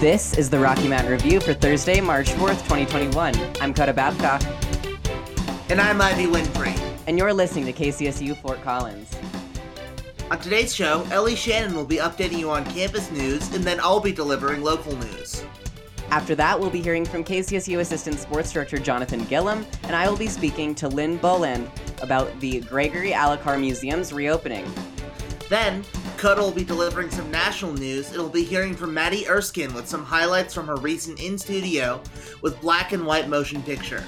This is the Rocky Mountain Review for Thursday, March 4th, 2021. I'm Coda Babcock. And I'm Ivy Winfrey. And you're listening to KCSU Fort Collins. On today's show, Ellie Shannon will be updating you on campus news, and then I'll be delivering local news. After that, we'll be hearing from KCSU Assistant Sports Director Jonathan Gillum, and I will be speaking to Lynn Boland about the Gregory Allicar Museum's reopening. Then, Coda will be delivering some national news. It'll be hearing from Maddie Erskine with some highlights from her recent in studio with black and white motion picture.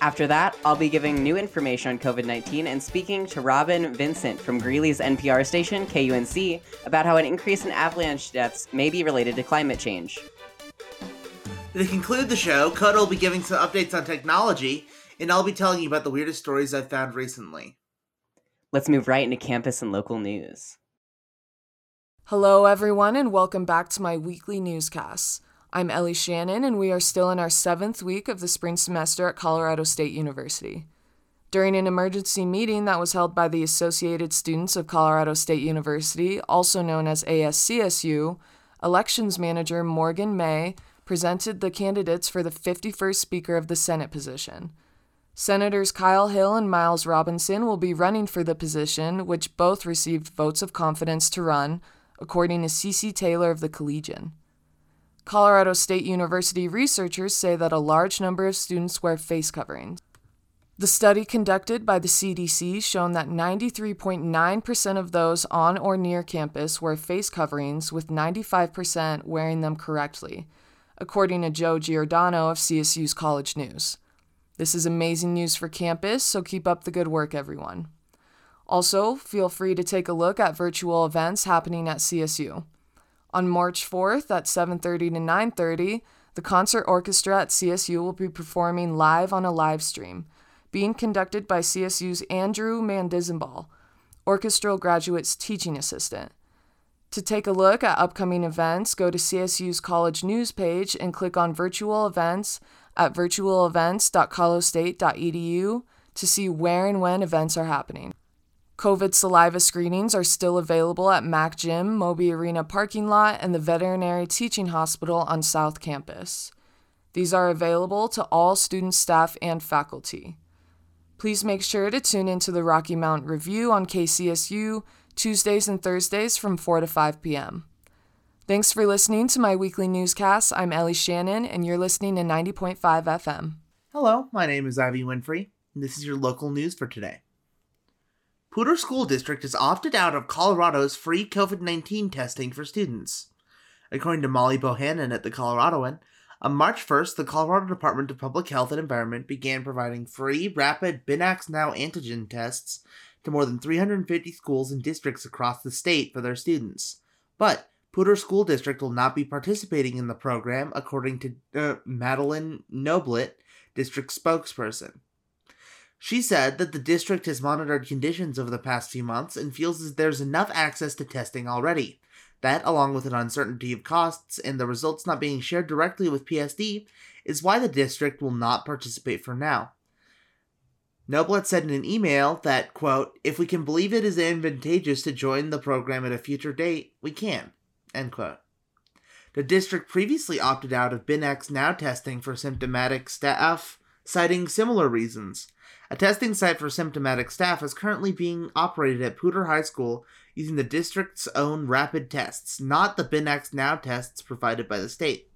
After that, I'll be giving new information on COVID 19 and speaking to Robin Vincent from Greeley's NPR station, KUNC, about how an increase in avalanche deaths may be related to climate change. To conclude the show, Coda will be giving some updates on technology, and I'll be telling you about the weirdest stories I've found recently. Let's move right into campus and local news. Hello, everyone, and welcome back to my weekly newscasts. I'm Ellie Shannon, and we are still in our seventh week of the spring semester at Colorado State University. During an emergency meeting that was held by the Associated Students of Colorado State University, also known as ASCSU, Elections Manager Morgan May presented the candidates for the 51st Speaker of the Senate position. Senators Kyle Hill and Miles Robinson will be running for the position, which both received votes of confidence to run, according to CC Taylor of the Collegian. Colorado State University researchers say that a large number of students wear face coverings. The study conducted by the CDC shown that 93.9% of those on or near campus wear face coverings, with 95% wearing them correctly according to Joe Giordano of CSU's College News. This is amazing news for campus, so keep up the good work, everyone. Also, feel free to take a look at virtual events happening at CSU. On March 4th at 7:30 to 9:30, the concert orchestra at CSU will be performing live on a live stream, being conducted by CSU's Andrew Mandizenball, orchestral graduate's teaching assistant. To take a look at upcoming events, go to CSU's college news page and click on virtual events at virtualevents.colostate.edu to see where and when events are happening. COVID saliva screenings are still available at Mac Gym, Moby Arena parking lot, and the Veterinary Teaching Hospital on South Campus. These are available to all students, staff, and faculty. Please make sure to tune into the Rocky Mountain Review on KCSU Tuesdays and Thursdays from 4 to 5 p.m. Thanks for listening to my weekly newscast. I'm Ellie Shannon, and you're listening to 90.5 FM. Hello, my name is Ivy Winfrey, and this is your local news for today. Poudre School District has opted out of Colorado's free COVID 19 testing for students. According to Molly Bohannon at the Coloradoan, on March 1st, the Colorado Department of Public Health and Environment began providing free rapid BinaxNOW antigen tests to more than 350 schools and districts across the state for their students. But Poudre School District will not be participating in the program, according to uh, Madeline Noblet, district spokesperson. She said that the district has monitored conditions over the past few months and feels that there's enough access to testing already. That, along with an uncertainty of costs and the results not being shared directly with PSD, is why the district will not participate for now. Noblet said in an email that, quote, if we can believe it is advantageous to join the program at a future date, we can, end quote. The district previously opted out of BinaxNOW testing for symptomatic staff, citing similar reasons. A testing site for symptomatic staff is currently being operated at Poudre High School using the district's own rapid tests, not the BinaxNOW tests provided by the state.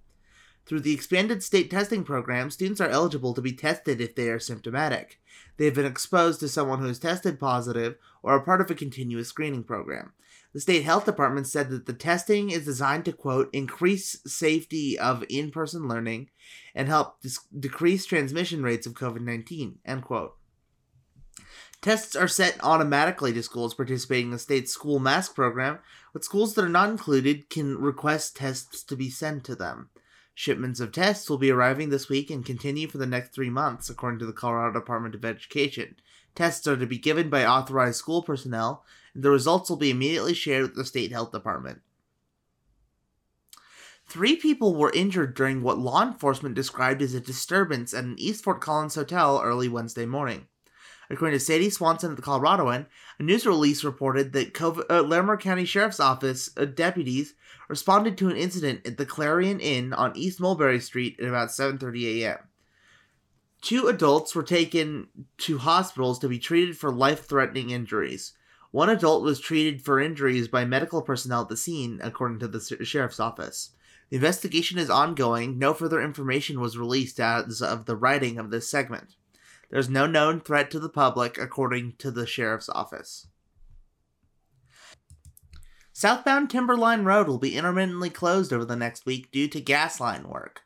Through the expanded state testing program, students are eligible to be tested if they are symptomatic they have been exposed to someone who is tested positive or are part of a continuous screening program. The state health department said that the testing is designed to, quote, increase safety of in person learning and help dis- decrease transmission rates of COVID 19, end quote. Tests are sent automatically to schools participating in the state's school mask program, but schools that are not included can request tests to be sent to them. Shipments of tests will be arriving this week and continue for the next three months, according to the Colorado Department of Education. Tests are to be given by authorized school personnel, and the results will be immediately shared with the state health department. Three people were injured during what law enforcement described as a disturbance at an East Fort Collins hotel early Wednesday morning. According to Sadie Swanson of the Coloradoan, a news release reported that COVID, uh, Larimer County Sheriff's Office uh, deputies responded to an incident at the Clarion Inn on East Mulberry Street at about 7:30 a.m. Two adults were taken to hospitals to be treated for life-threatening injuries. One adult was treated for injuries by medical personnel at the scene, according to the sheriff's office. The investigation is ongoing. No further information was released as of the writing of this segment. There's no known threat to the public, according to the sheriff's office. Southbound Timberline Road will be intermittently closed over the next week due to gas line work.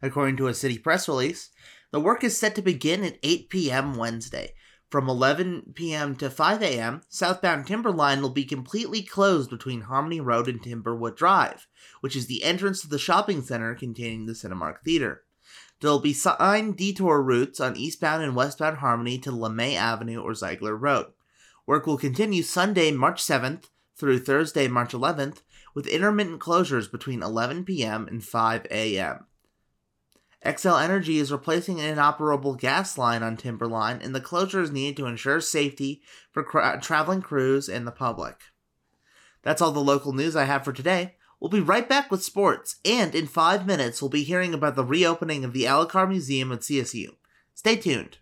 According to a city press release, the work is set to begin at 8 p.m. Wednesday. From 11 p.m. to 5 a.m., southbound Timberline will be completely closed between Harmony Road and Timberwood Drive, which is the entrance to the shopping center containing the Cinemark Theater. There will be signed detour routes on eastbound and westbound Harmony to Lemay Avenue or Ziegler Road. Work will continue Sunday, March 7th through Thursday, March 11th, with intermittent closures between 11 p.m. and 5 a.m. Xcel Energy is replacing an inoperable gas line on Timberline, and the closure is needed to ensure safety for cra- traveling crews and the public. That's all the local news I have for today. We'll be right back with sports, and in five minutes, we'll be hearing about the reopening of the Allicar Museum at CSU. Stay tuned.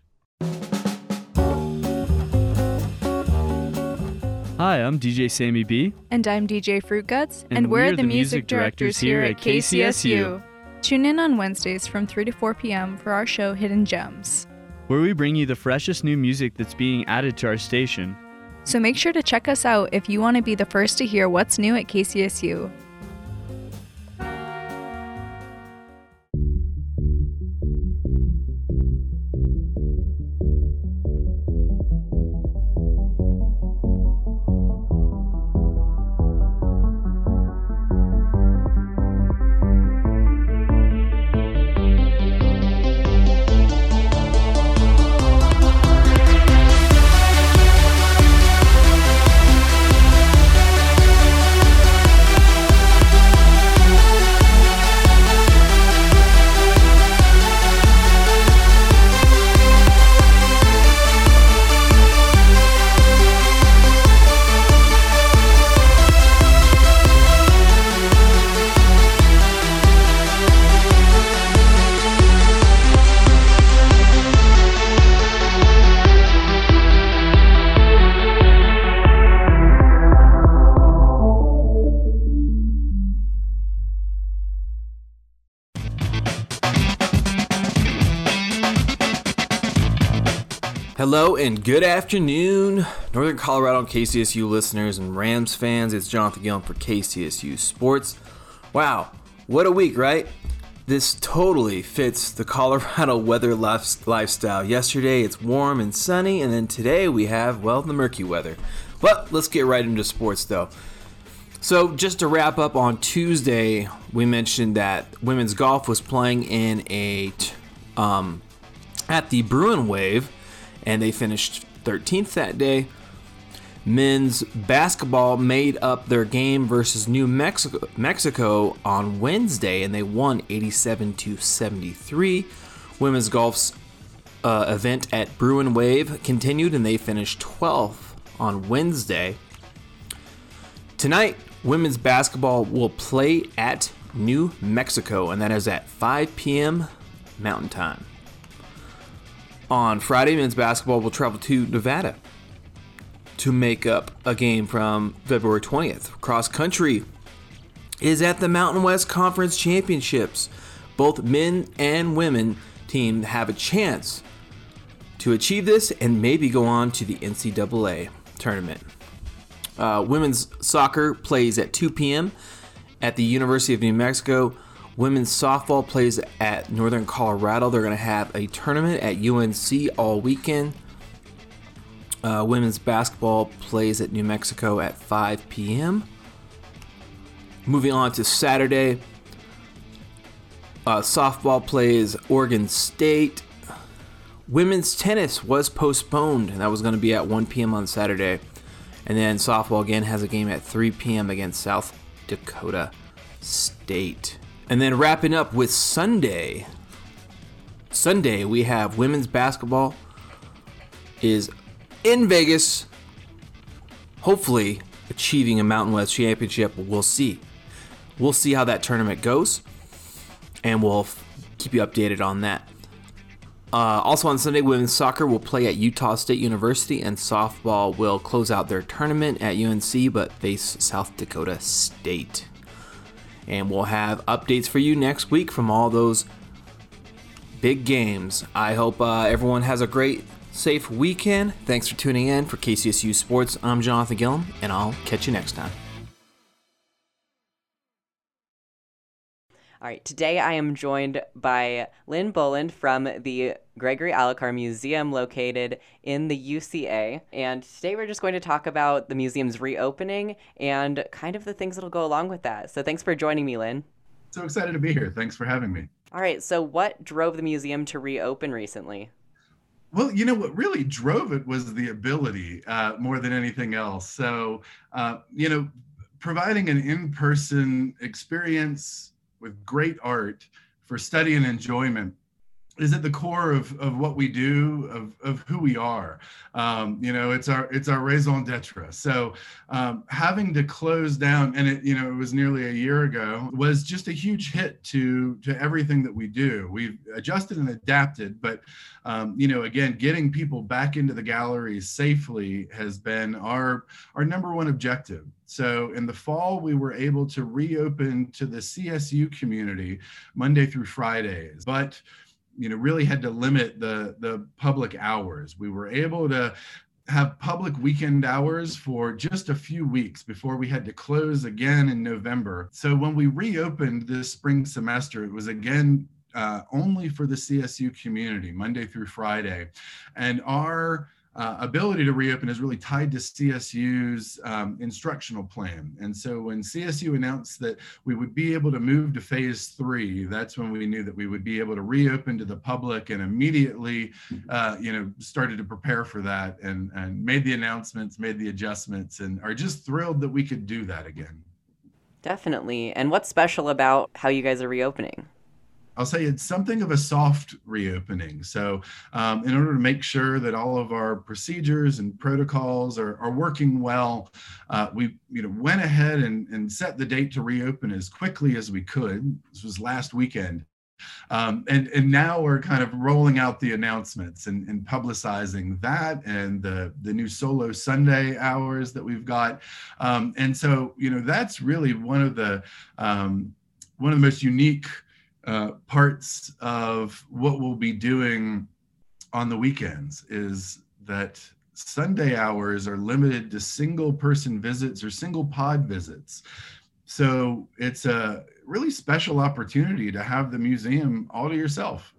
Hi, I'm DJ Sammy B. And I'm DJ Fruit Guts, and, and we're, we're, the music directors here at KCSU. Tune in on Wednesdays from 3 to 4 p.m. for our show Hidden Gems, where we bring you the freshest new music that's being added to our station. So make sure to check us out if you want to be the first to hear what's new at KCSU. Hello and good afternoon, Northern Colorado KCSU listeners and Rams fans. It's Jonathan Gillum for KCSU Sports. Wow, what a week, right? This totally fits the Colorado weather lifestyle. Yesterday it's warm and sunny, and then today we have, well, the murky weather. But let's get right into sports though. So, just to wrap up on Tuesday, we mentioned that women's golf was playing in a um, at the Bruin Wave and they finished 13th that day. Men's basketball made up their game versus New Mexico, Mexico on Wednesday, and they won 87 to 73. Women's golf's uh, event at Bruin Wave continued, and they finished 12th on Wednesday. Tonight, women's basketball will play at New Mexico, and that is at 5 p.m. Mountain Time. On Friday, men's basketball will travel to Nevada to make up a game from February 20th. Cross country is at the Mountain West Conference Championships. Both men and women team have a chance to achieve this and maybe go on to the NCAA tournament. Uh, women's soccer plays at 2 p.m. at the University of New Mexico. Women's softball plays at Northern Colorado. They're going to have a tournament at UNC all weekend. Uh, women's basketball plays at New Mexico at 5 p.m. Moving on to Saturday, uh, softball plays Oregon State. Women's tennis was postponed, and that was going to be at 1 p.m. on Saturday. And then softball again has a game at 3 p.m. against South Dakota State. And then wrapping up with Sunday. Sunday, we have women's basketball is in Vegas, hopefully achieving a Mountain West championship. We'll see. We'll see how that tournament goes, and we'll f- keep you updated on that. Uh, also on Sunday, women's soccer will play at Utah State University, and softball will close out their tournament at UNC but face South Dakota State. And we'll have updates for you next week from all those big games. I hope uh, everyone has a great, safe weekend. Thanks for tuning in for KCSU Sports. I'm Jonathan Gillum, and I'll catch you next time. All right, today I am joined by Lynn Boland from the Gregory Allicar Museum located in the UCA. And today we're just going to talk about the museum's reopening and kind of the things that'll go along with that. So thanks for joining me, Lynn. So excited to be here. Thanks for having me. All right, so what drove the museum to reopen recently? Well, you know what really drove it was the ability uh, more than anything else. So, uh, you know, providing an in person experience with great art for study and enjoyment is at the core of, of what we do of, of who we are. Um, you know it's our it's our raison d'etre so um, having to close down and it you know it was nearly a year ago was just a huge hit to to everything that we do. We've adjusted and adapted but um, you know again getting people back into the galleries safely has been our our number one objective so in the fall, we were able to reopen to the CSU community Monday through Fridays, but you know really had to limit the the public hours. We were able to have public weekend hours for just a few weeks before we had to close again in November. So when we reopened this spring semester, it was again uh, only for the CSU community, Monday through Friday. And our uh, ability to reopen is really tied to CSU's um, instructional plan. And so when CSU announced that we would be able to move to phase three, that's when we knew that we would be able to reopen to the public and immediately, uh, you know, started to prepare for that and, and made the announcements, made the adjustments, and are just thrilled that we could do that again. Definitely. And what's special about how you guys are reopening? I'll say it's something of a soft reopening. So, um, in order to make sure that all of our procedures and protocols are, are working well, uh, we you know went ahead and, and set the date to reopen as quickly as we could. This was last weekend. Um, and and now we're kind of rolling out the announcements and, and publicizing that and the the new solo Sunday hours that we've got, um, and so you know that's really one of the um, one of the most unique uh, parts of what we'll be doing on the weekends is that Sunday hours are limited to single person visits or single pod visits. So it's a really special opportunity to have the museum all to yourself.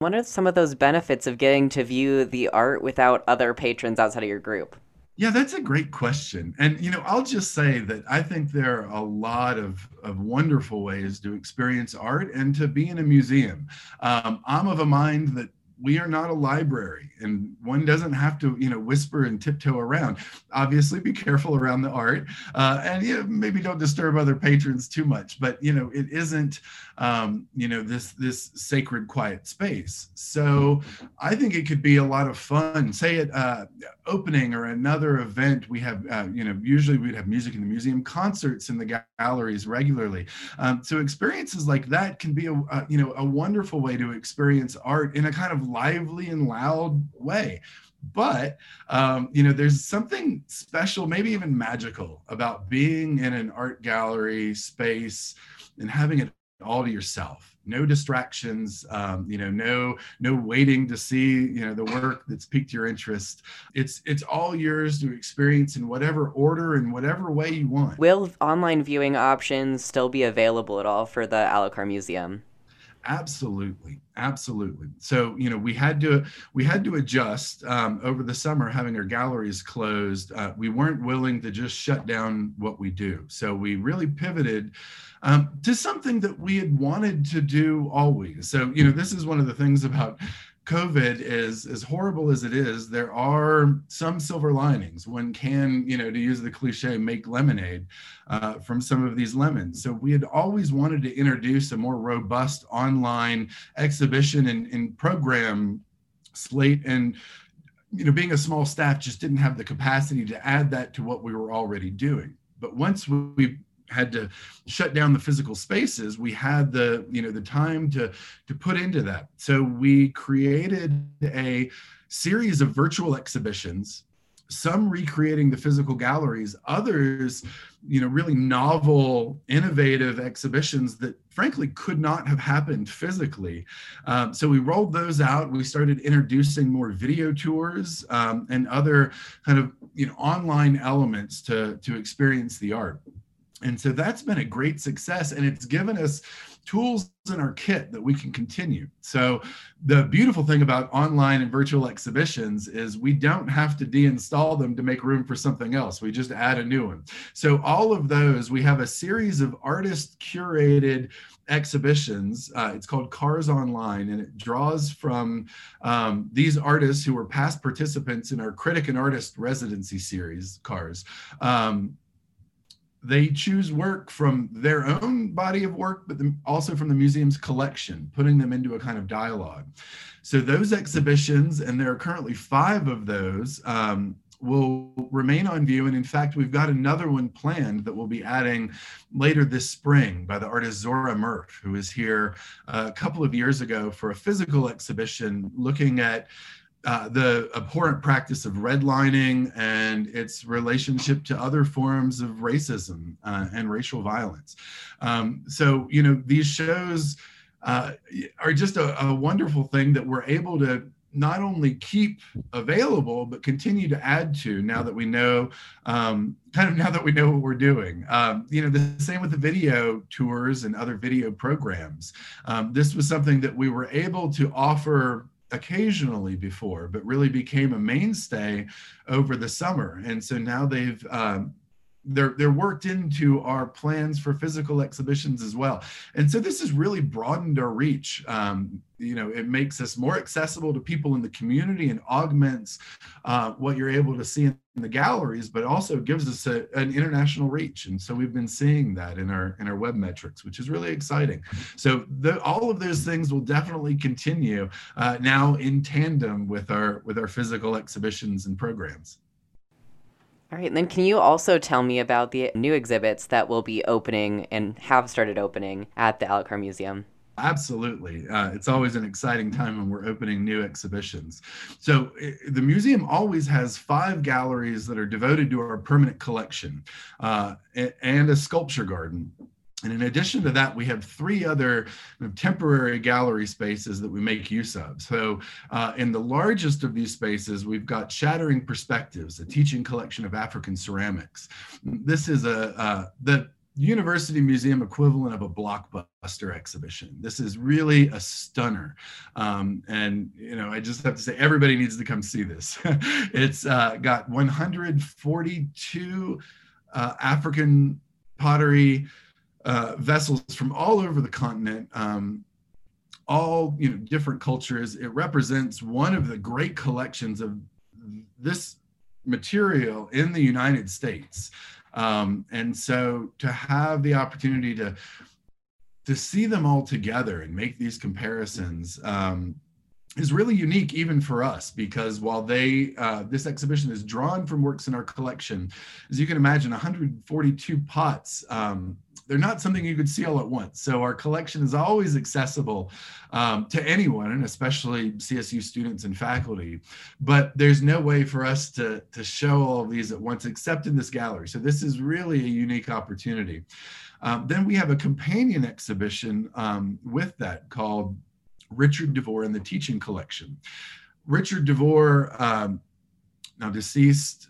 What are some of those benefits of getting to view the art without other patrons outside of your group? Yeah, that's a great question. And, you know, I'll just say that I think there are a lot of, of wonderful ways to experience art and to be in a museum. Um, I'm of a mind that we are not a library and one doesn't have to you know whisper and tiptoe around. Obviously be careful around the art uh, and know, maybe don't disturb other patrons too much but you know it isn't um, you know this this sacred quiet space. So i think it could be a lot of fun. Say at uh, opening or another event we have uh, you know usually we'd have music in the museum concerts in the galleries regularly. Um, so experiences like that can be a, a you know a wonderful way to experience art in a kind of lively and loud way. But um, you know there's something special maybe even magical about being in an art gallery space and having it all to yourself. No distractions um, you know no no waiting to see you know the work that's piqued your interest. It's it's all yours to experience in whatever order and whatever way you want. Will online viewing options still be available at all for the Allicar museum absolutely absolutely. So you know we had to we had to adjust um, over the summer having our galleries closed uh, we weren't willing to just shut down what we do. So we really pivoted um, to something that we had wanted to do always. So you know this is one of the things about COVID is as horrible as it is, there are some silver linings. One can, you know, to use the cliche, make lemonade uh, from some of these lemons. So we had always wanted to introduce a more robust online exhibition and, and program slate and you know, being a small staff just didn't have the capacity to add that to what we were already doing. But once we had to shut down the physical spaces we had the you know the time to to put into that. So we created a series of virtual exhibitions some recreating the physical galleries others you know really novel innovative exhibitions that frankly could not have happened physically. Um, so we rolled those out we started introducing more video tours um, and other kind of you know online elements to to experience the art and so that's been a great success and it's given us tools in our kit that we can continue. So the beautiful thing about online and virtual exhibitions is we don't have to deinstall them to make room for something else. We just add a new one. So all of those, we have a series of artist curated exhibitions. Uh, it's called Cars Online, and it draws from um, these artists who were past participants in our Critic and Artist residency series, Cars. Um, they choose work from their own body of work, but also from the museum's collection, putting them into a kind of dialogue. So those exhibitions, and there are currently five of those, um, will remain on view. And in fact, we've got another one planned that we'll be adding later this spring by the artist Zora Murff, who was here uh, a couple of years ago for a physical exhibition looking at uh, the abhorrent practice of redlining and its relationship to other forms of racism uh, and racial violence. Um, so, you know, these shows uh, are just a, a, wonderful thing that we're able to not only keep available, but continue to add to now that we know, um, kind of now that we know what we're doing. Um, you know, the same with the video tours and other video programs. Um, this was something that we were able to offer occasionally before, but really became a mainstay over the summer. And so now they've um, they're they're worked into our plans for physical exhibitions as well and so this has really broadened our reach um, you know it makes us more accessible to people in the community and augments uh, what you're able to see in the galleries but also gives us a, an international reach. And so we've been seeing that in our in our web metrics which is really exciting. So the, all of those things will definitely continue uh, now in tandem with our with our physical exhibitions and programs. All right, and then can you also tell me about the new exhibits that will be opening and have started opening at the Allicar Museum? Absolutely. Uh, it's always an exciting time when we're opening new exhibitions. So, it, the museum always has five galleries that are devoted to our permanent collection uh, and a sculpture garden. And in addition to that, we have three other temporary gallery spaces that we make use of. So, uh, in the largest of these spaces, we've got Shattering Perspectives, a teaching collection of African ceramics. This is a uh, the University Museum equivalent of a blockbuster exhibition. This is really a stunner, um, and you know I just have to say everybody needs to come see this. it's uh, got 142 uh, African pottery uh, vessels from all over the continent, um, all you know, different cultures. It represents one of the great collections of this material in the United States. Um, and so to have the opportunity to to see them all together and make these comparisons um, is really unique even for us because while they uh, this exhibition is drawn from works in our collection as you can imagine 142 pots um, they're not something you could see all at once. So our collection is always accessible um, to anyone, and especially CSU students and faculty. But there's no way for us to, to show all of these at once except in this gallery. So this is really a unique opportunity. Um, then we have a companion exhibition um, with that called Richard DeVore and the Teaching Collection. Richard DeVore, um, now deceased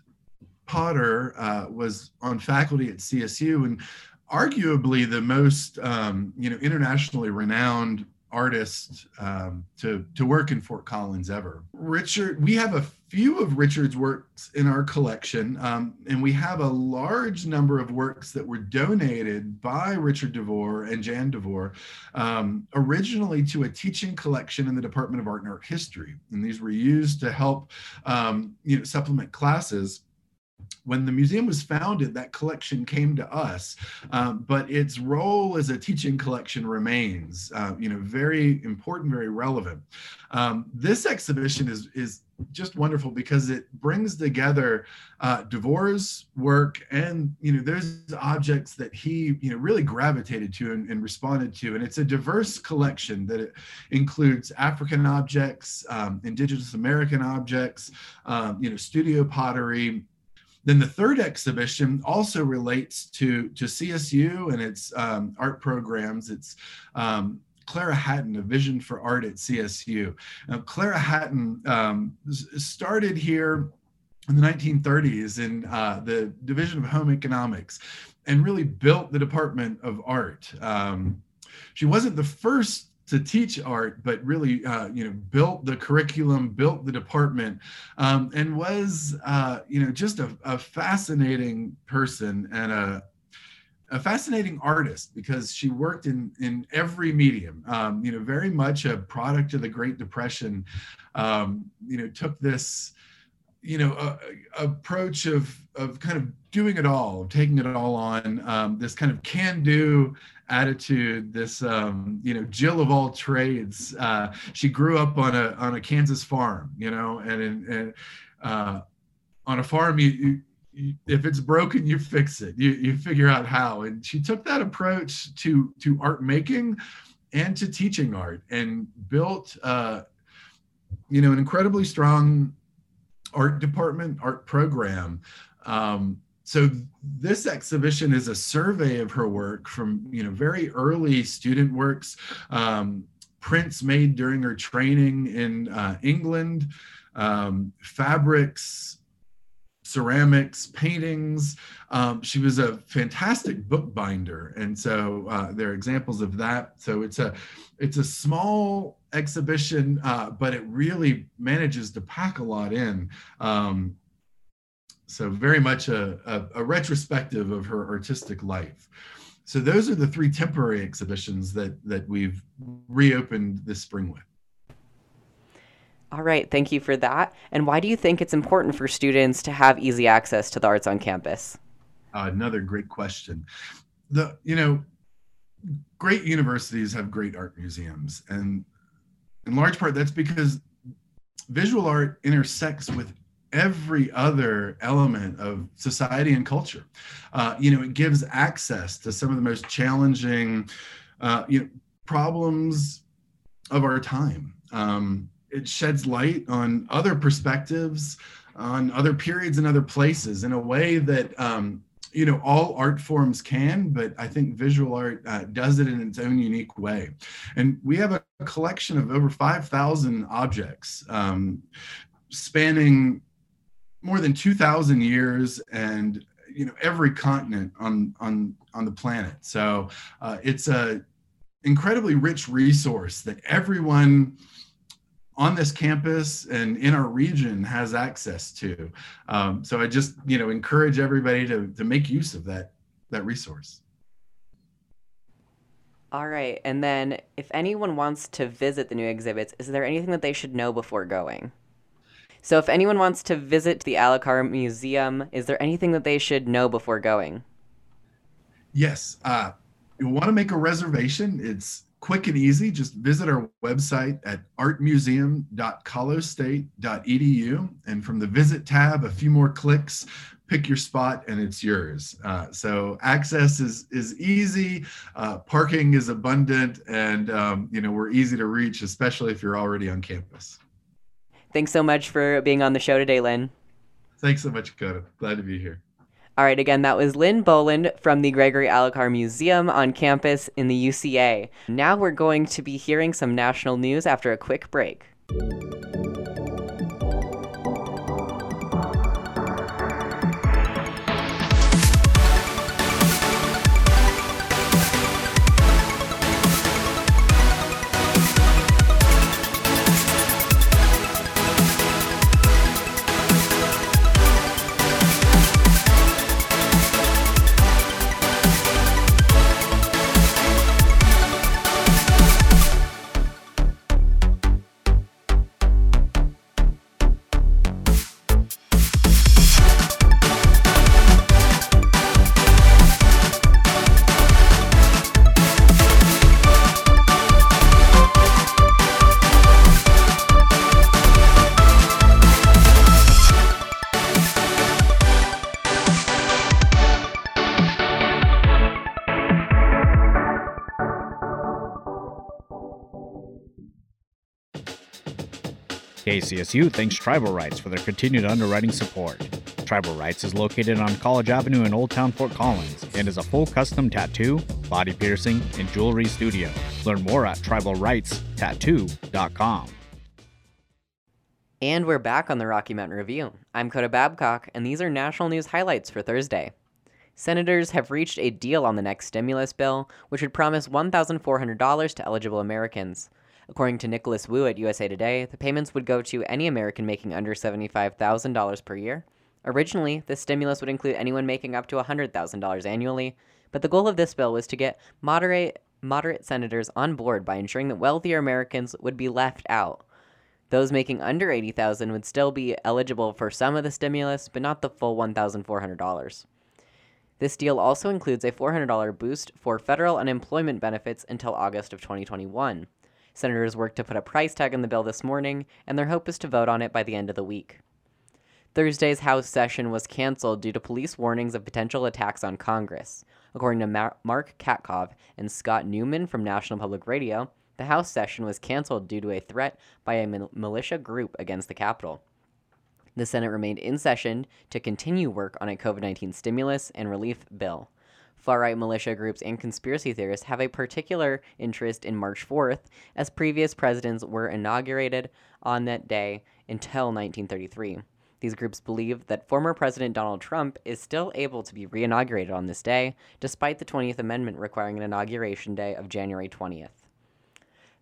Potter, uh, was on faculty at CSU and arguably the most um, you know internationally renowned artist um, to to work in Fort Collins ever. Richard, we have a few of Richard's works in our collection, um, and we have a large number of works that were donated by Richard DeVore and Jan DeVore um, originally to a teaching collection in the Department of Art and Art History, and these were used to help um, you know supplement classes when the museum was founded, that collection came to us, um, but its role as a teaching collection remains, uh, you know, very important, very relevant. Um, this exhibition is is just wonderful because it brings together uh, Devore's work and you know there's objects that he you know really gravitated to and, and responded to, and it's a diverse collection that includes African objects, um, Indigenous American objects, um, you know studio pottery. Then the third exhibition also relates to to CSU and its um, art programs. It's um, Clara Hatton, a vision for art at CSU. Now, Clara Hatton um, started here in the 1930s in uh, the Division of Home Economics and really built the Department of Art. Um, she wasn't the first to teach art, but really, uh, you know, built the curriculum, built the department, um, and was, uh, you know, just a, a fascinating person and a, a fascinating artist because she worked in in every medium. Um, you know, very much a product of the Great Depression. Um, you know, took this you know uh, approach of of kind of doing it all, taking it all on. Um, this kind of can do attitude. This um, you know Jill of all trades. Uh, she grew up on a on a Kansas farm. You know, and and uh, on a farm you, you if it's broken you fix it you, you figure out how and she took that approach to to art making and to teaching art and built uh, you know an incredibly strong art department art program um, so this exhibition is a survey of her work from you know very early student works um, prints made during her training in uh, england um, fabrics ceramics, paintings. Um, she was a fantastic bookbinder, and so uh, there are examples of that. So it's a it's a small exhibition, uh, but it really manages to pack a lot in. Um, so very much a, a, a retrospective of her artistic life. So those are the three temporary exhibitions that that we've reopened this spring with. All right, thank you for that. And why do you think it's important for students to have easy access to the arts on campus? Uh, another great question. The you know, great universities have great art museums, and in large part that's because visual art intersects with every other element of society and culture. Uh, you know, it gives access to some of the most challenging, uh, you know, problems of our time. Um, it sheds light on other perspectives, on other periods and other places in a way that um, you know all art forms can but i think visual art uh, does it in its own unique way. And we have a collection of over 5000 objects um, spanning more than 2000 years and you know every continent on on on the planet. So uh, it's a incredibly rich resource that everyone on this campus and in our region has access to. Um, so I just, you know, encourage everybody to, to make use of that, that resource. All right. And then if anyone wants to visit the new exhibits, is there anything that they should know before going? So if anyone wants to visit the Allicar Museum, is there anything that they should know before going? Yes. Uh, you want to make a reservation. It's quick and easy, just visit our website at artmuseum.colostate.edu. And from the visit tab, a few more clicks, pick your spot and it's yours. Uh, so access is, is easy, uh, parking is abundant, and um, you know we're easy to reach, especially if you're already on campus. Thanks so much for being on the show today, Lynn. Thanks so much, Coda. Glad to be here. All right, again, that was Lynn Boland from the Gregory Allicar Museum on campus in the UCA. Now we're going to be hearing some national news after a quick break. KCSU thanks Tribal Rights for their continued underwriting support. Tribal Rights is located on College Avenue in Old Town Fort Collins and is a full custom tattoo, body piercing, and jewelry studio. Learn more at tribalrightstattoo.com. And we're back on the Rocky Mountain Review. I'm Coda Babcock, and these are national news highlights for Thursday. Senators have reached a deal on the next stimulus bill, which would promise $1,400 to eligible Americans. According to Nicholas Wu at USA Today, the payments would go to any American making under $75,000 per year. Originally, this stimulus would include anyone making up to $100,000 annually, but the goal of this bill was to get moderate moderate senators on board by ensuring that wealthier Americans would be left out. Those making under 80,000 would still be eligible for some of the stimulus, but not the full $1,400. This deal also includes a $400 boost for federal unemployment benefits until August of 2021. Senators worked to put a price tag on the bill this morning, and their hope is to vote on it by the end of the week. Thursday's House session was canceled due to police warnings of potential attacks on Congress. According to Mar- Mark Katkov and Scott Neuman from National Public Radio, the House session was canceled due to a threat by a mil- militia group against the Capitol. The Senate remained in session to continue work on a COVID 19 stimulus and relief bill. Far right militia groups and conspiracy theorists have a particular interest in March 4th, as previous presidents were inaugurated on that day until 1933. These groups believe that former President Donald Trump is still able to be reinaugurated on this day, despite the 20th Amendment requiring an inauguration day of January 20th.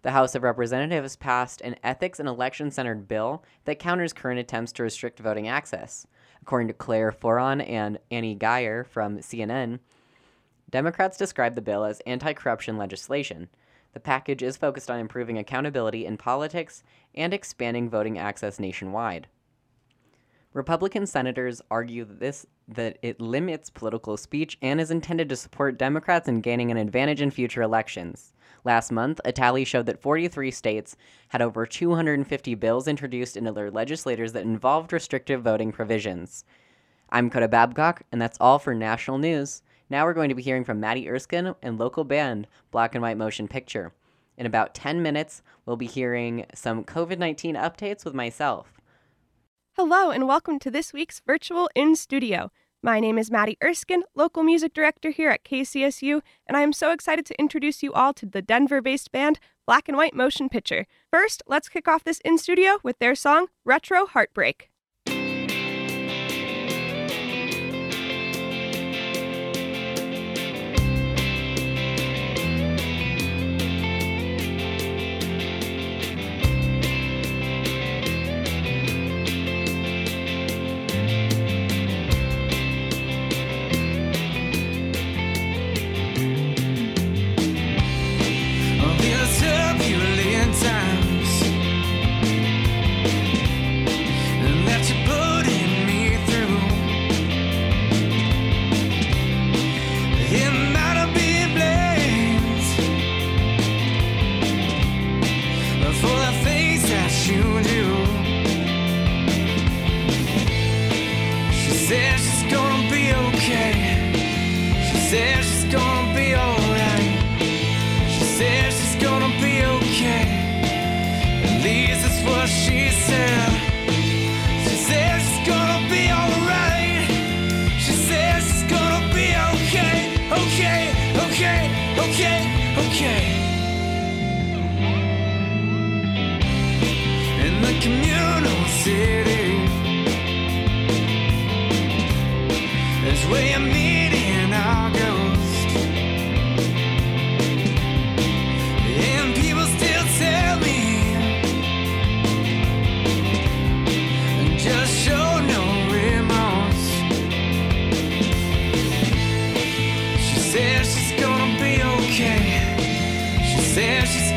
The House of Representatives passed an ethics and election centered bill that counters current attempts to restrict voting access. According to Claire Foran and Annie Grayer from CNN, Democrats describe the bill as anti corruption legislation. The package is focused on improving accountability in politics and expanding voting access nationwide. Republican senators argue that this that it limits political speech and is intended to support Democrats in gaining an advantage in future elections. Last month, a tally showed that 43 states had over 250 bills introduced into their legislators that involved restrictive voting provisions. I'm Coda Babcock, and that's all for national news. Now we're going to be hearing from Maddie Erskine and local band Black and White Motion Picture. In about 10 minutes, we'll be hearing some COVID 19 updates with myself. Hello, and welcome to this week's Virtual In Studio. My name is Maddie Erskine, local music director here at KCSU, and I am so excited to introduce you all to the Denver based band Black and White Motion Picture. First, let's kick off this in studio with their song Retro Heartbreak. I know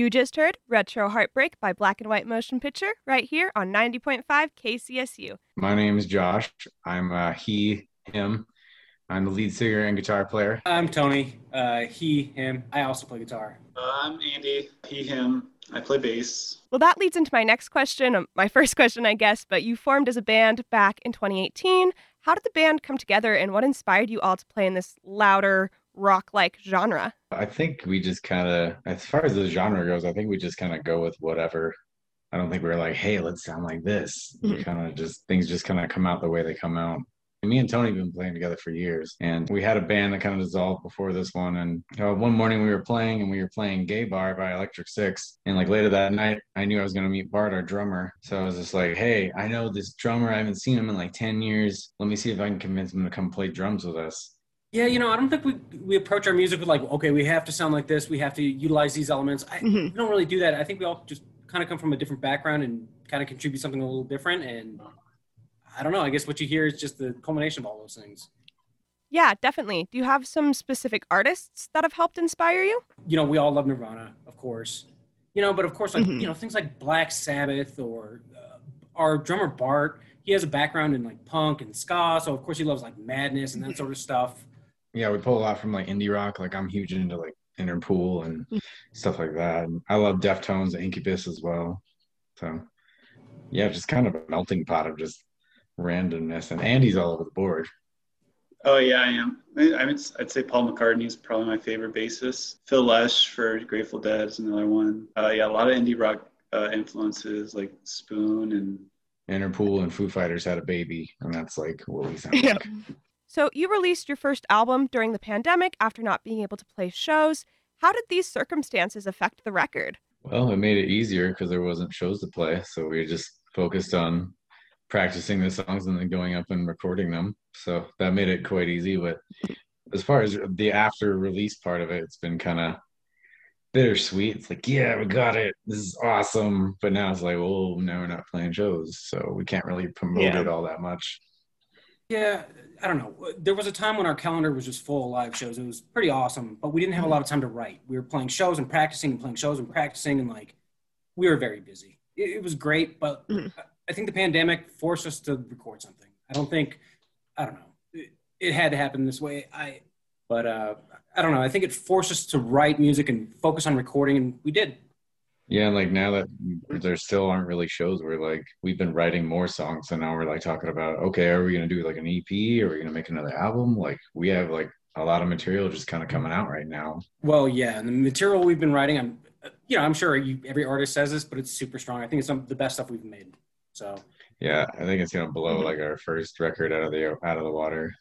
You just heard Retro Heartbreak by Black and White Motion Picture right here on 90.5 KCSU. My name is Josh. I'm uh, he, him. I'm the lead singer and guitar player. I'm Tony. Uh, he, him. I also play guitar. Uh, I'm Andy. He, him. I play bass. Well, that leads into my next question, um, my first question, I guess. But you formed as a band back in 2018. How did the band come together and what inspired you all to play in this louder, rock like genre? I think we just kind of, as far as the genre goes, I think we just kind of go with whatever. I don't think we are like, hey, let's sound like this. We kind of just, things just kind of come out the way they come out. Me and Tony have been playing together for years, and we had a band that kind of dissolved before this one. And uh, one morning we were playing, and we were playing "Gay Bar" by Electric Six. And like later that night, I knew I was going to meet Bart, our drummer. So I was just like, "Hey, I know this drummer. I haven't seen him in like ten years. Let me see if I can convince him to come play drums with us." Yeah, you know, I don't think we we approach our music with like, okay, we have to sound like this. We have to utilize these elements. I Mm-hmm. we don't really do that. I think we all just kind of come from a different background and kind of contribute something a little different. And I don't know. I guess what you hear is just the culmination of all those things. Yeah, definitely. Do you have some specific artists that have helped inspire you? You know, we all love Nirvana, of course. You know, but of course, like Mhm. you know, things like Black Sabbath or uh, our drummer Bart. He has a background in like punk and ska, so of course he loves like Madness and that sort of stuff. Yeah, we pull a lot from like indie rock. Like I'm huge into like Interpol and stuff like that. And I love Deftones, and Incubus as well. So yeah, just kind of a melting pot of just randomness. And Andy's all over the board. Oh yeah, I am. I, I would, I'd say Paul McCartney is probably my favorite bassist. Phil Lesh for Grateful Dead is another one. Uh, yeah, a lot of indie rock uh, influences like Spoon and Interpol and Foo Fighters had a baby, and that's like what we sound like. So, you released your first album during the pandemic after not being able to play shows. How did these circumstances affect the record? Well, it made it easier because there wasn't shows to play, so we just focused on practicing the songs and then going up and recording them. So that made it quite easy. But as far as the after release part of it, it's been kind of bittersweet. It's like, yeah, we got it. This is awesome. But now it's like, well, now we're not playing shows, so we can't really promote Yeah. it all that much. Yeah, I don't know. There was a time when our calendar was just full of live shows. It was pretty awesome, but we didn't have a lot of time to write. We were playing shows and practicing and playing shows and practicing, and like we were very busy. It, it was great, but I- I think the pandemic forced us to record something. I don't think, I don't know, it, it had to happen this way. I, but uh, I don't know. I think it forced us to write music and focus on recording, and we did. Yeah, and like now that there still aren't really shows, we're like we've been writing more songs, and now we're like talking about okay, are we gonna do like an EP? Are we gonna make another album? Like we have like a lot of material just kind of coming out right now. Well, yeah, and the material we've been writing, I'm, you know, I'm sure you, every artist says this, but it's super strong. I think it's some the best stuff we've made. So Yeah, I think it's gonna blow like our first record out of the out of the water.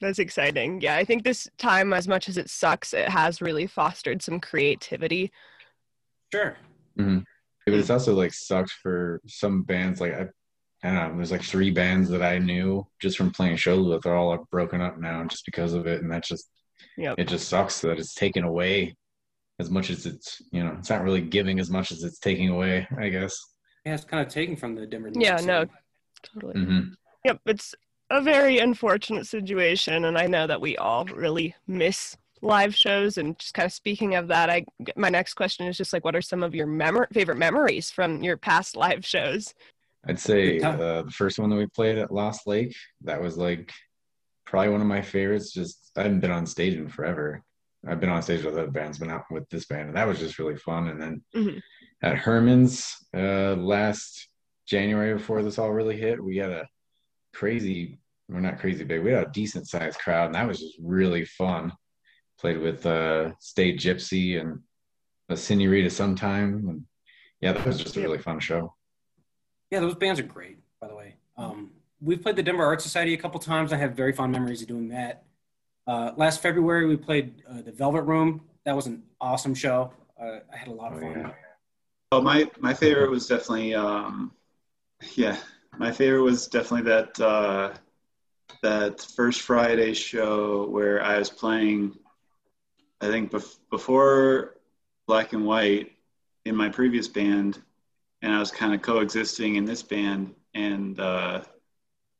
That's exciting. Yeah, I think this time, as much as it sucks, it has really fostered some creativity. Sure. Hmm But it's also like sucks for some bands. Like I, I don't know. There's like three bands that I knew just from playing shows with. They're all like broken up now just because of it, and that's just yeah. it. Just sucks that it's taken away as much as it's you know it's not really giving as much as it's taking away. I guess. yeah, it's kind of taken from the Denver. Yeah, music no, scene. totally. hmm Yep, it's a very unfortunate situation, and I know that we all really miss live shows and just kind of speaking of that i my next question is just like what are some of your memor- favorite memories from your past live shows I'd say uh, the first one that we played at Lost Lake, that was like probably one of my favorites. Just I haven't been on stage in forever. I've been on stage with other bands, but not with this band, and that was just really fun. And then Mhm. at Herman's uh, last January before this all really hit, we had a crazy, we're not crazy big, we had a decent sized crowd, and that was just really fun. Played with uh, State Gypsy and a Senorita sometime, and yeah, that was just a really fun show. Yeah, those bands are great, by the way. Um, we've played the Denver Art Society a couple times. I have very fond memories of doing that. Uh, last February, we played uh, the Velvet Room. That was an awesome show. Uh, I had a lot of fun. Oh, my my favorite was definitely um, yeah, my favorite was definitely that uh, that first Friday show where I was playing. I think bef- before Black and White in my previous band, and I was kind of coexisting in this band. And uh,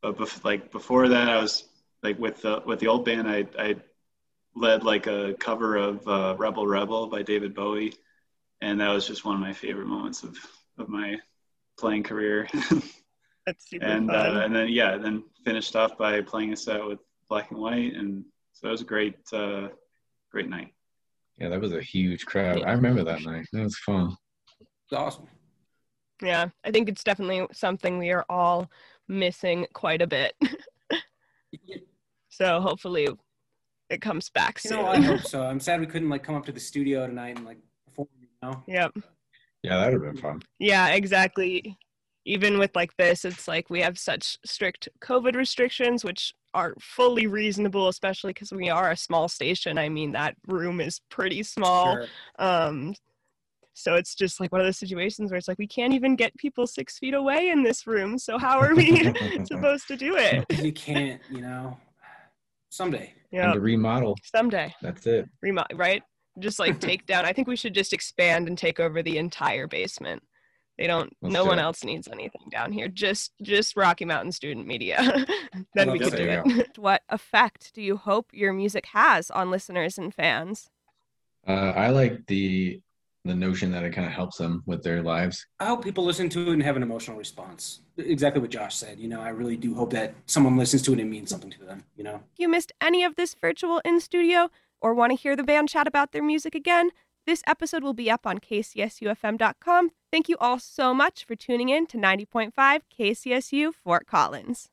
but bef- like before that, I was like with the with the old band. I I led like a cover of uh, Rebel Rebel by David Bowie and that was just one of my favorite moments of, of my playing career. That's super and fun. uh, and then yeah, then finished off by playing a set with Black and White, and so it was a great uh, great night. Yeah, that was a huge crowd. I remember that night. That was fun. It's awesome. yeah i think it's definitely something we are all missing quite a bit so hopefully it comes back You know, I hope so. I'm sad we couldn't like come up to the studio tonight and like perform. You know. yep Yeah, that'd have been fun. Yeah, exactly. Even with like this, it's like we have such strict COVID restrictions, which are fully reasonable, especially because we are a small station. I mean, that room is pretty small. Sure. Um, so it's just like one of those situations where it's like we can't even get people six feet away in this room. So how are we supposed to do it? You can't. You know. Someday. Yeah, And to remodel. someday. That's it. Remo- right? Just like take down. I think we should just expand and take over the entire basement. They don't. Let's no do one it. else needs anything down here. Just just Rocky Mountain Student Media. then we love could do that. it. what effect do you hope your music has on listeners and fans? Uh, I like the the notion that it kind of helps them with their lives. I hope people listen to it and have an emotional response. Exactly what Josh said. You know, I really do hope that someone listens to it and it means something to them. You know. If you missed any of this virtual in studio or want to hear the band chat about their music again, this episode will be up on kcsufm.com. Thank you all so much for tuning in to 90.5 KCSU Fort Collins.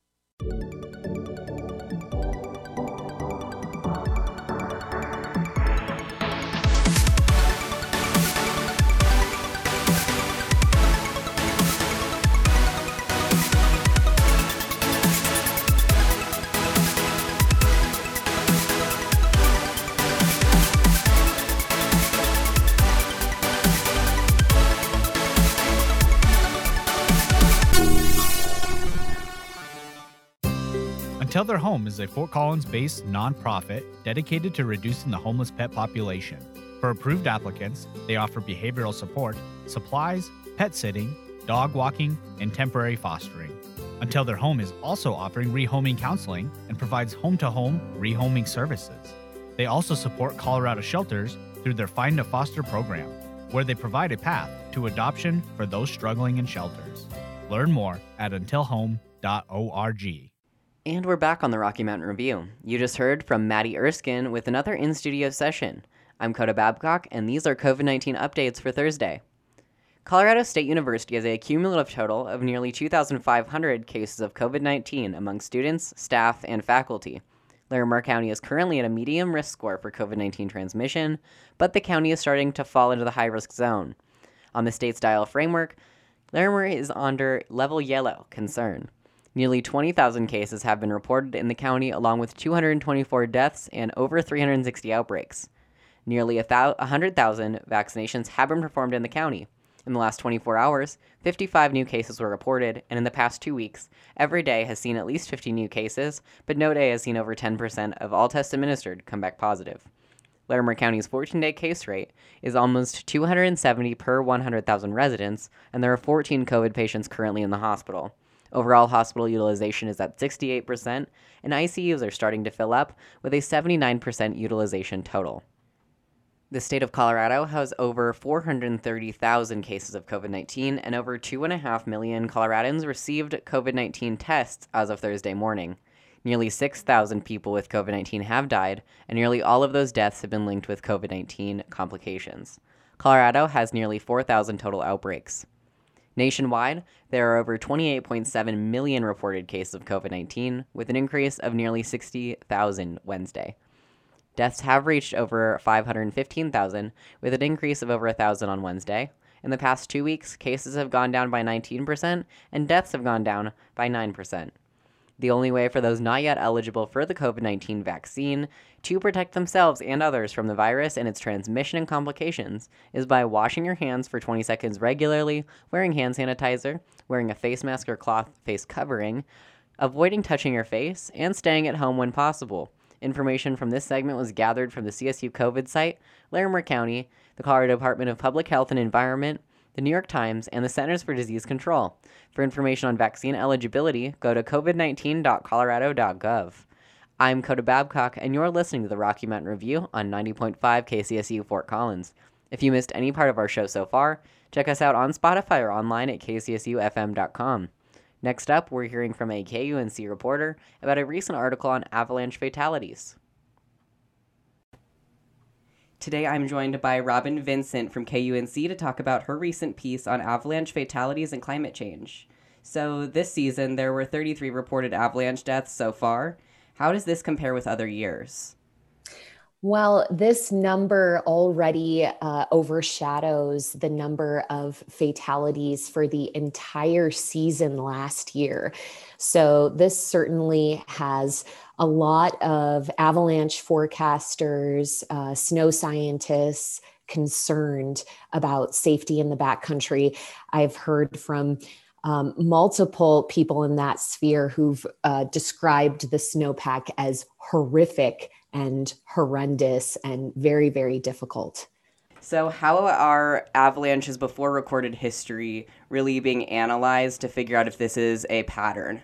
Until Their Home is a Fort Collins based nonprofit dedicated to reducing the homeless pet population. For approved applicants, they offer behavioral support, supplies, pet sitting, dog walking, and temporary fostering. Until Their Home is also offering rehoming counseling and provides home to home rehoming services. They also support Colorado shelters through their Find a Foster program, where they provide a path to adoption for those struggling in shelters. Learn more at untilhome.org. And we're back on the Rocky Mountain Review. You just heard from Maddie Erskine with another in studio session. I'm Coda Babcock, and these are COVID 19 updates for Thursday. Colorado State University has a cumulative total of nearly 2,500 cases of COVID 19 among students, staff, and faculty. Larimer County is currently at a medium risk score for COVID 19 transmission, but the county is starting to fall into the high risk zone. On the state's dial framework, Larimer is under level yellow concern. Nearly 20,000 cases have been reported in the county, along with 224 deaths and over 360 outbreaks. Nearly 100,000 vaccinations have been performed in the county. In the last 24 hours, 55 new cases were reported, and in the past two weeks, every day has seen at least 50 new cases, but no day has seen over 10% of all tests administered come back positive. Larimer County's 14 day case rate is almost 270 per 100,000 residents, and there are 14 COVID patients currently in the hospital. Overall hospital utilization is at 68%, and ICUs are starting to fill up with a 79% utilization total. The state of Colorado has over 430,000 cases of COVID 19, and over 2.5 million Coloradans received COVID 19 tests as of Thursday morning. Nearly 6,000 people with COVID 19 have died, and nearly all of those deaths have been linked with COVID 19 complications. Colorado has nearly 4,000 total outbreaks. Nationwide, there are over 28.7 million reported cases of COVID 19, with an increase of nearly 60,000 Wednesday. Deaths have reached over 515,000, with an increase of over 1,000 on Wednesday. In the past two weeks, cases have gone down by 19%, and deaths have gone down by 9%. The only way for those not yet eligible for the COVID 19 vaccine to protect themselves and others from the virus and its transmission and complications is by washing your hands for 20 seconds regularly, wearing hand sanitizer, wearing a face mask or cloth face covering, avoiding touching your face, and staying at home when possible. Information from this segment was gathered from the CSU COVID site, Larimer County, the Colorado Department of Public Health and Environment, the New York Times, and the Centers for Disease Control. For information on vaccine eligibility, go to covid19.colorado.gov. I'm Coda Babcock, and you're listening to the Rocky Mountain Review on 90.5 KCSU Fort Collins. If you missed any part of our show so far, check us out on Spotify or online at kcsufm.com. Next up, we're hearing from a KUNC reporter about a recent article on avalanche fatalities. Today, I'm joined by Robin Vincent from KUNC to talk about her recent piece on avalanche fatalities and climate change. So, this season, there were 33 reported avalanche deaths so far. How does this compare with other years? Well, this number already uh, overshadows the number of fatalities for the entire season last year. So, this certainly has a lot of avalanche forecasters, uh, snow scientists concerned about safety in the backcountry. I've heard from um, multiple people in that sphere who've uh, described the snowpack as horrific and horrendous and very, very difficult. So, how are avalanches before recorded history really being analyzed to figure out if this is a pattern?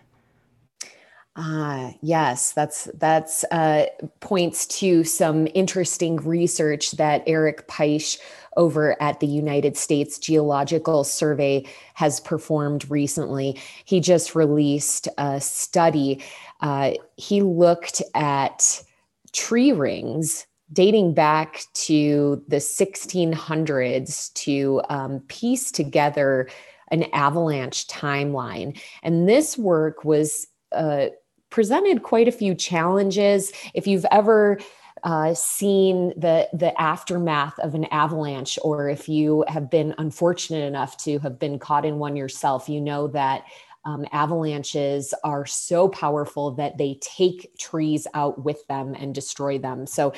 Ah, yes, that's that's uh, points to some interesting research that Eric Peitzsch over at the United States Geological Survey has performed recently. He just released a study. Uh, he looked at tree rings dating back to the 1600s to um, piece together an avalanche timeline. And this work was uh, presented quite a few challenges. If you've ever uh, seen the the aftermath of an avalanche, or if you have been unfortunate enough to have been caught in one yourself, you know that um, avalanches are so powerful that they take trees out with them and destroy them. So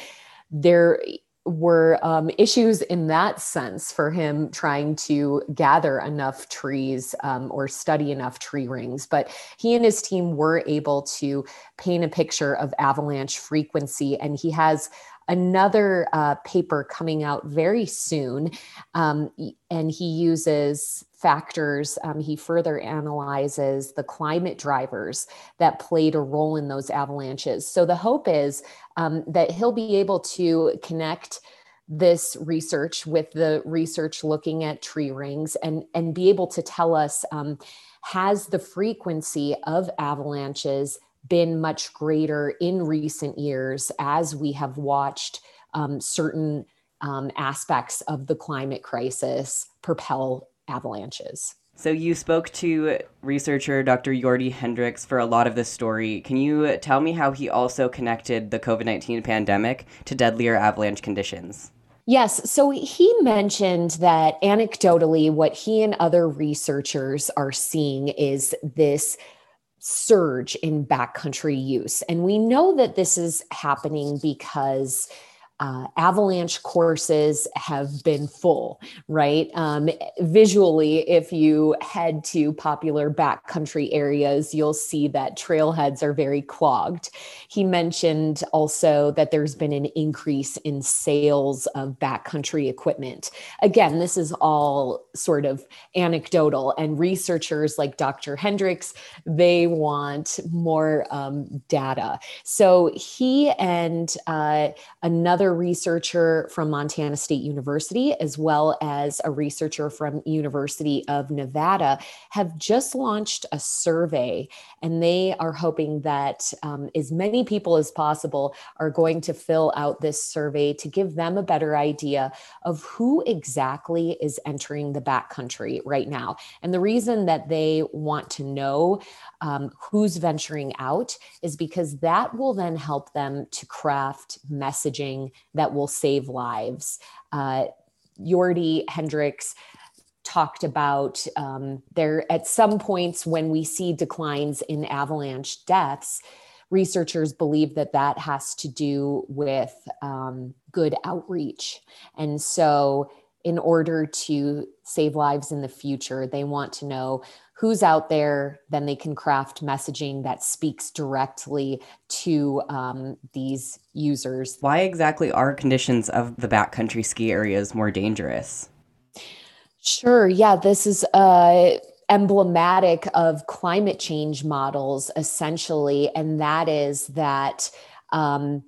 there were um, issues in that sense for him trying to gather enough trees um, or study enough tree rings. But he and his team were able to paint a picture of avalanche frequency, and he has another uh, paper coming out very soon. Um, and he uses factors, um, he further analyzes the climate drivers that played a role in those avalanches. So the hope is um, that he'll be able to connect this research with the research looking at tree rings and, and be able to tell us um, has the frequency of avalanches been much greater in recent years as we have watched um, certain um, aspects of the climate crisis propel avalanches. So you spoke to researcher Dr. Jordy Hendrikx for a lot of this story. Can you tell me how he also connected the COVID-19 pandemic to deadlier avalanche conditions? Yes. So he mentioned that anecdotally, what he and other researchers are seeing is this surge in backcountry use. And we know that this is happening because uh, avalanche courses have been full, right? Um, visually, if you head to popular backcountry areas, you'll see that trailheads are very clogged. He mentioned also that there's been an increase in sales of backcountry equipment. Again, this is all sort of anecdotal, and researchers like Dr. Hendrikx, they want more um, data. So he and uh, another researcher from Montana State University, as well as a researcher from University of Nevada, have just launched a survey, and they are hoping that um, as many people as possible are going to fill out this survey to give them a better idea of who exactly is entering the backcountry right now. And the reason that they want to know um, who's venturing out is because that will then help them to craft messaging that will save lives. Uh, Jordy Hendrikx talked about um, there at some points when we see declines in avalanche deaths researchers believe that that has to do with um, good outreach and so in order to save lives in the future they want to know who's out there, then they can craft messaging that speaks directly to um, these users. Why exactly are conditions of the backcountry ski areas more dangerous? Sure. Yeah, this is uh, emblematic of climate change models, essentially, and that is that. Um,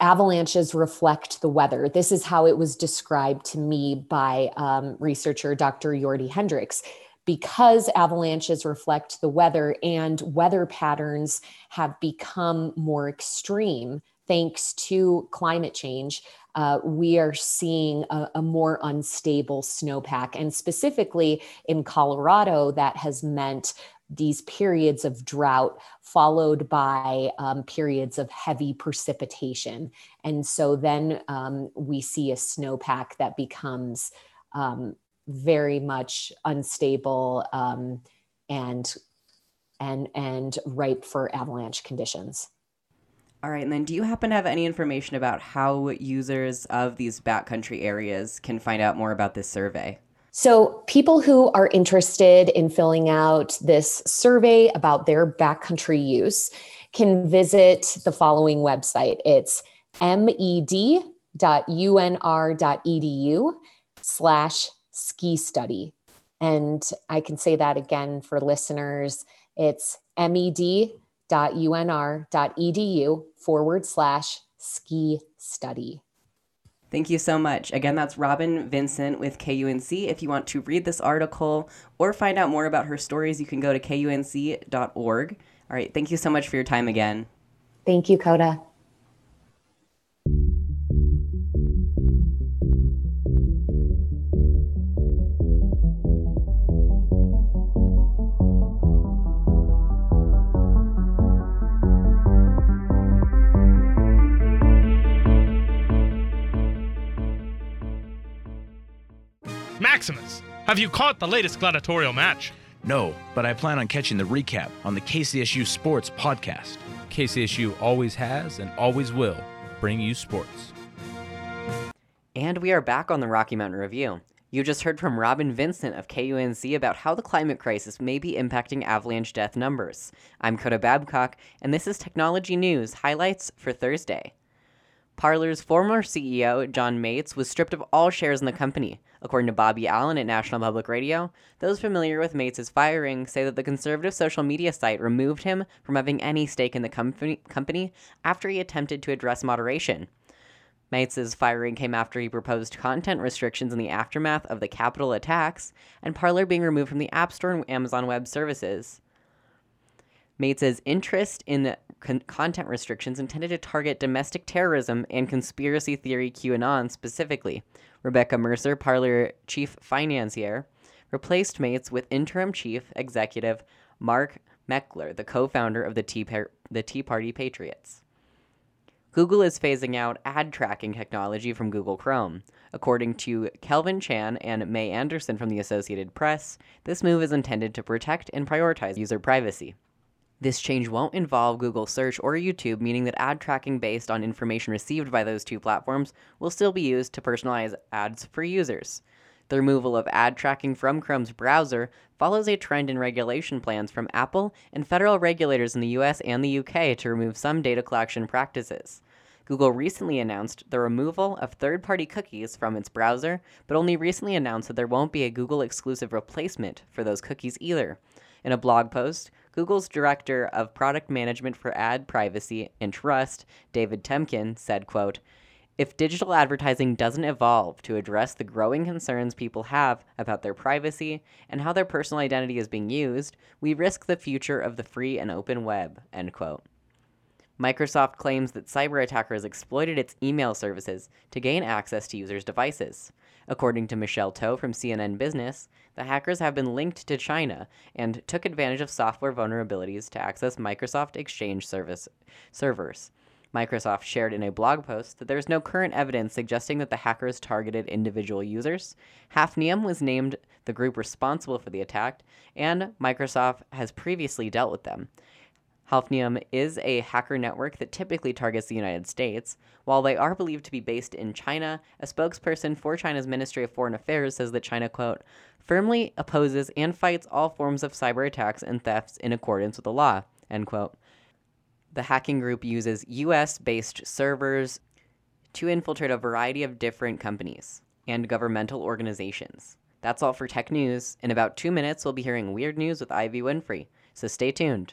avalanches reflect the weather. This is how it was described to me by um, researcher Dr. Jordy Hendrikx because avalanches reflect the weather and weather patterns have become more extreme thanks to climate change, uh, we are seeing a, a, more unstable snowpack. And specifically in Colorado, that has meant these periods of drought followed by um, periods of heavy precipitation. And so then um, we see a snowpack that becomes um, very much unstable um, and and and ripe for avalanche conditions. All right, and then do you happen to have any information about how users of these backcountry areas can find out more about this survey? So, people who are interested in filling out this survey about their backcountry use can visit the following website. It's med.unr.edu slash ski study. And I can say that again for listeners. It's med.unr.edu forward slash ski study. Thank you so much. Again, that's Robin Vincent with KUNC. If you want to read this article or find out more about her stories, you can go to kunc.org. All right, thank you so much for your time again. Thank you, Coda. Maximus, have you caught the latest gladiatorial match? No, but I plan on catching the recap on the KCSU Sports podcast. KCSU always has and always will bring you sports. And we are back on the Rocky Mountain Review. You just heard from Robin Vincent of KUNC about how the climate crisis may be impacting avalanche death numbers. I'm Coda Babcock, and this is Technology News highlights for Thursday. Parler's former CEO, John Matze, was stripped of all shares in the company. According to Bobby Allyn at National Public Radio, those familiar with Matze's firing say that the conservative social media site removed him from having any stake in the company, company after he attempted to address moderation. Matze's firing came after he proposed content restrictions in the aftermath of the Capitol attacks and Parler being removed from the App Store and Amazon Web Services. Matze's interest in con- content restrictions intended to target domestic terrorism and conspiracy theory QAnon specifically. Rebecca Mercer, Parler chief financier, replaced Matze with interim chief executive Mark Meckler, the co-founder of the Tea, Par- the Tea Party Patriots. Google is phasing out ad tracking technology from Google Chrome. According to Kelvin Chan and Mae Anderson from the Associated Press, this move is intended to protect and prioritize user privacy. This change won't involve Google Search or YouTube, meaning that ad tracking based on information received by those two platforms will still be used to personalize ads for users. The removal of ad tracking from Chrome's browser follows a trend in regulation plans from Apple and federal regulators in the US and the UK to remove some data collection practices. Google recently announced the removal of third party cookies from its browser, but only recently announced that there won't be a Google exclusive replacement for those cookies either. In a blog post, Google's director of product management for ad privacy and trust, David Temkin, said, quote, if digital advertising doesn't evolve to address the growing concerns people have about their privacy and how their personal identity is being used, we risk the future of the free and open web. End quote. Microsoft claims that cyber attackers exploited its email services to gain access to users' devices. According to Michelle Toh from CNN Business, the hackers have been linked to China and took advantage of software vulnerabilities to access Microsoft Exchange service servers. Microsoft shared in a blog post that there is no current evidence suggesting that the hackers targeted individual users. Hafnium was named the group responsible for the attack, and Microsoft has previously dealt with them. Hafnium is a hacker network that typically targets the United States. While they are believed to be based in China, a spokesperson for China's Ministry of Foreign Affairs says that China, quote, firmly opposes and fights all forms of cyber attacks and thefts in accordance with the law, end quote. The hacking group uses US based servers to infiltrate a variety of different companies and governmental organizations. That's all for tech news. In about two minutes, we'll be hearing weird news with Ivy Winfrey, so stay tuned.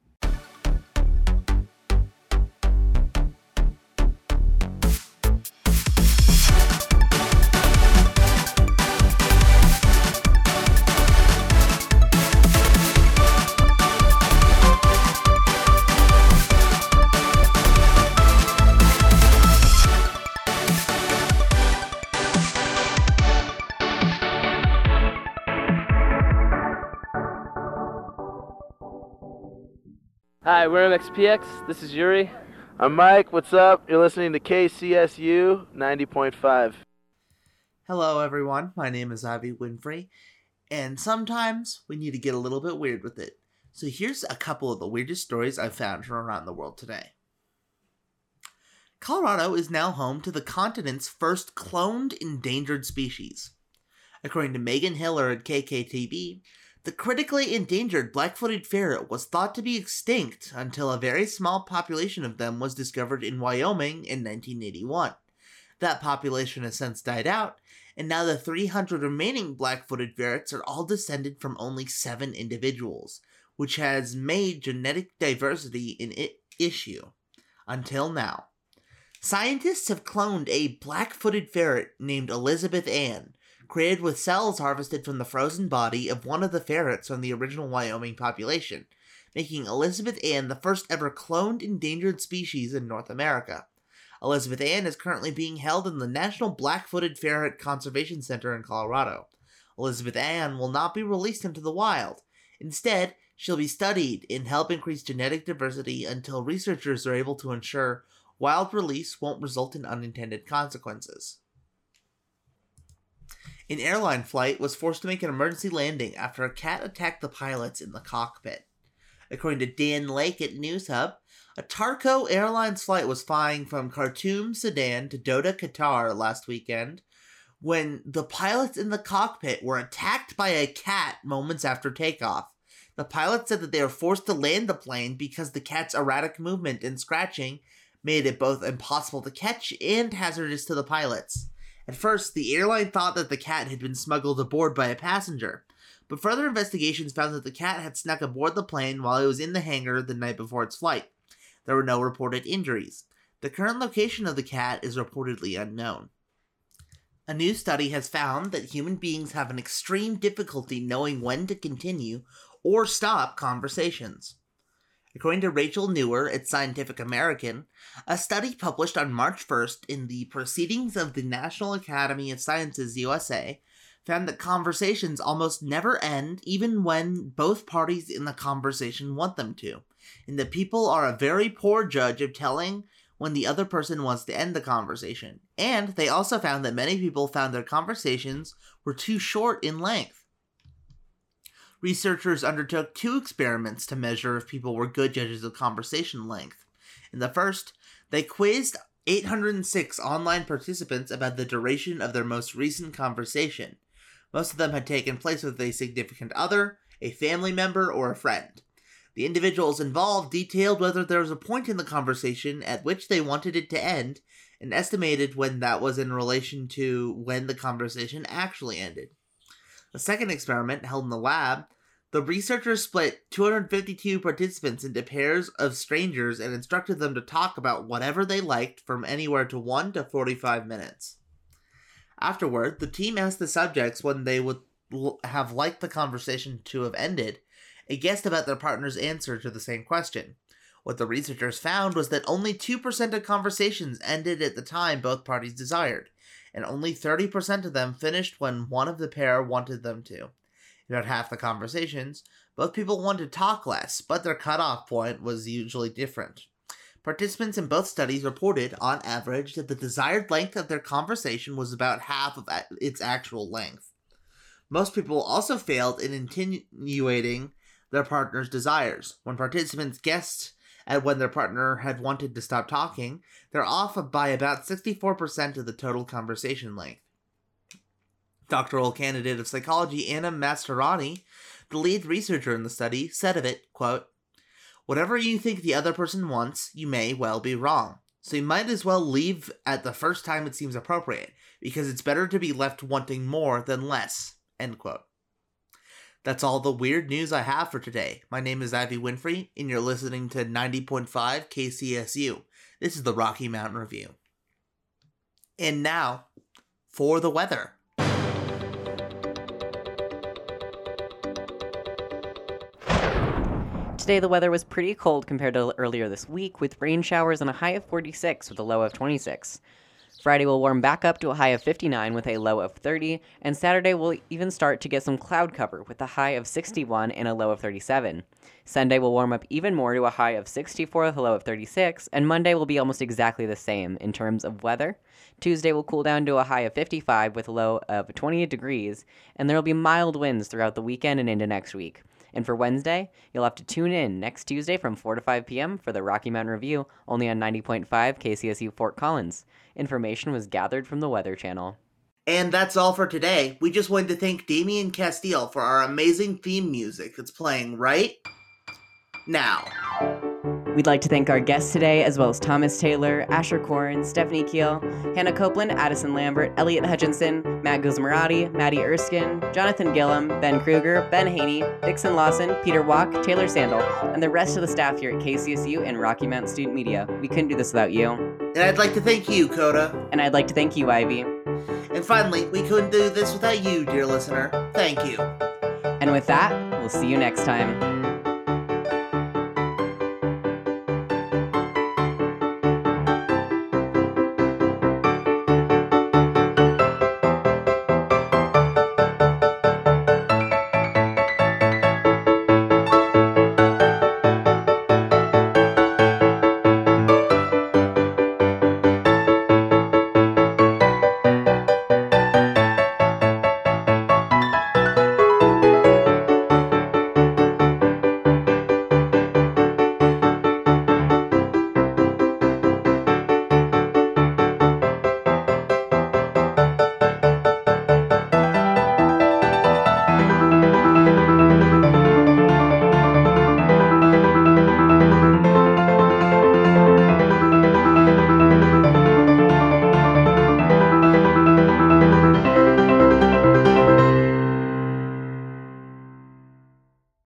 Hi, we're MXPX. This is Yuri. I'm Mike. What's up? You're listening to KCSU 90.5. Hello, everyone. My name is Ivy Winfrey, and sometimes we need to get a little bit weird with it. So here's a couple of the weirdest stories I've found from around the world today. Colorado is now home to the continent's first cloned endangered species. According to Megan Hiller at KKTV, the critically endangered black footed ferret was thought to be extinct until a very small population of them was discovered in Wyoming in 1981. That population has since died out, and now the 300 remaining black footed ferrets are all descended from only seven individuals, which has made genetic diversity an I- issue. Until now. Scientists have cloned a black footed ferret named Elizabeth Ann, created with cells harvested from the frozen body of one of the ferrets from the original Wyoming population, making Elizabeth Ann the first ever cloned endangered species in North America. Elizabeth Ann is currently being held in the National Black Footed Ferret Conservation Center in Colorado. Elizabeth Ann will not be released into the wild. Instead, she'll be studied and help increase genetic diversity until researchers are able to ensure wild release won't result in unintended consequences. An airline flight was forced to make an emergency landing after a cat attacked the pilots in the cockpit. According to Dan Lake at NewsHub, a Tarco Airlines flight was flying from Khartoum, Sudan to Doha, Qatar last weekend when the pilots in the cockpit were attacked by a cat moments after takeoff. The pilot said that they were forced to land the plane because the cat's erratic movement and scratching made it both impossible to catch and hazardous to the pilots. At first, the airline thought that the cat had been smuggled aboard by a passenger, but further investigations found that the cat had snuck aboard the plane while it was in the hangar the night before its flight. There were no reported injuries. The current location of the cat is reportedly unknown. A new study has found that human beings have an extreme difficulty knowing when to continue or stop conversations. According to Rachel Nuwer at Scientific American, a study published on March 1st in the Proceedings of the National Academy of Sciences USA found that conversations almost never end even when both parties in the conversation want them to, and that people are a very poor judge of telling when the other person wants to end the conversation. And they also found that many people found their conversations were too short in length. Researchers undertook two experiments to measure if people were good judges of conversation length. In the first, they quizzed 806 online participants about the duration of their most recent conversation. Most of them had taken place with a significant other, a family member, or a friend. The individuals involved detailed whether there was a point in the conversation at which they wanted it to end and estimated when that was in relation to when the conversation actually ended. The second experiment, held in the lab, the researchers split 252 participants into pairs of strangers and instructed them to talk about whatever they liked from anywhere to 1 to 45 minutes. Afterward, the team asked the subjects when they would l- have liked the conversation to have ended and guessed about their partner's answer to the same question. What the researchers found was that only 2% of conversations ended at the time both parties desired, and only 30% of them finished when one of the pair wanted them to. In about half the conversations, both people wanted to talk less, but their cutoff point was usually different. Participants in both studies reported, on average, that the desired length of their conversation was about half of its actual length. Most people also failed in insinuating their partner's desires. When participants guessed at when their partner had wanted to stop talking, they're off by about 64% of the total conversation length. Doctoral candidate of psychology Anna Mastroianni, the lead researcher in the study, said of it, quote, Whatever you think the other person wants, you may well be wrong. So you might as well leave at the first time it seems appropriate, because it's better to be left wanting more than less. End quote. That's all the weird news I have for today. My name is Ivy Winfrey, and you're listening to 90.5 KCSU. This is the Rocky Mountain Review. And now, for the weather. Today, the weather was pretty cold compared to earlier this week, with rain showers and a high of 46 with a low of 26. Friday will warm back up to a high of 59 with a low of 30, and Saturday will even start to get some cloud cover with a high of 61 and a low of 37. Sunday will warm up even more to a high of 64 with a low of 36, and Monday will be almost exactly the same in terms of weather. Tuesday will cool down to a high of 55 with a low of 28 degrees, and there will be mild winds throughout the weekend and into next week. And for Wednesday, you'll have to tune in next Tuesday from 4 to 5 p.m. for the Rocky Mountain Review, only on 90.5 KCSU Fort Collins. Information was gathered from the Weather Channel. And that's all for today. We just wanted to thank Damian Castile for our amazing theme music that's playing right now. We'd like to thank our guests today, as well as Thomas Taylor, Asher Korn, Stephanie Keel, Hannah Copeland, Addison Lambert, Elliot Hutchinson, Matt Guzmarati, Maddie Erskine, Jonathan Gillum, Ben Kruger, Ben Haney, Dixon Lawson, Peter Walk, Taylor Sandel, and the rest of the staff here at KCSU and Rocky Mountain Student Media. We couldn't do this without you. And I'd like to thank you, Coda. And I'd like to thank you, Ivy. And finally, we couldn't do this without you, dear listener. Thank you. And with that, we'll see you next time.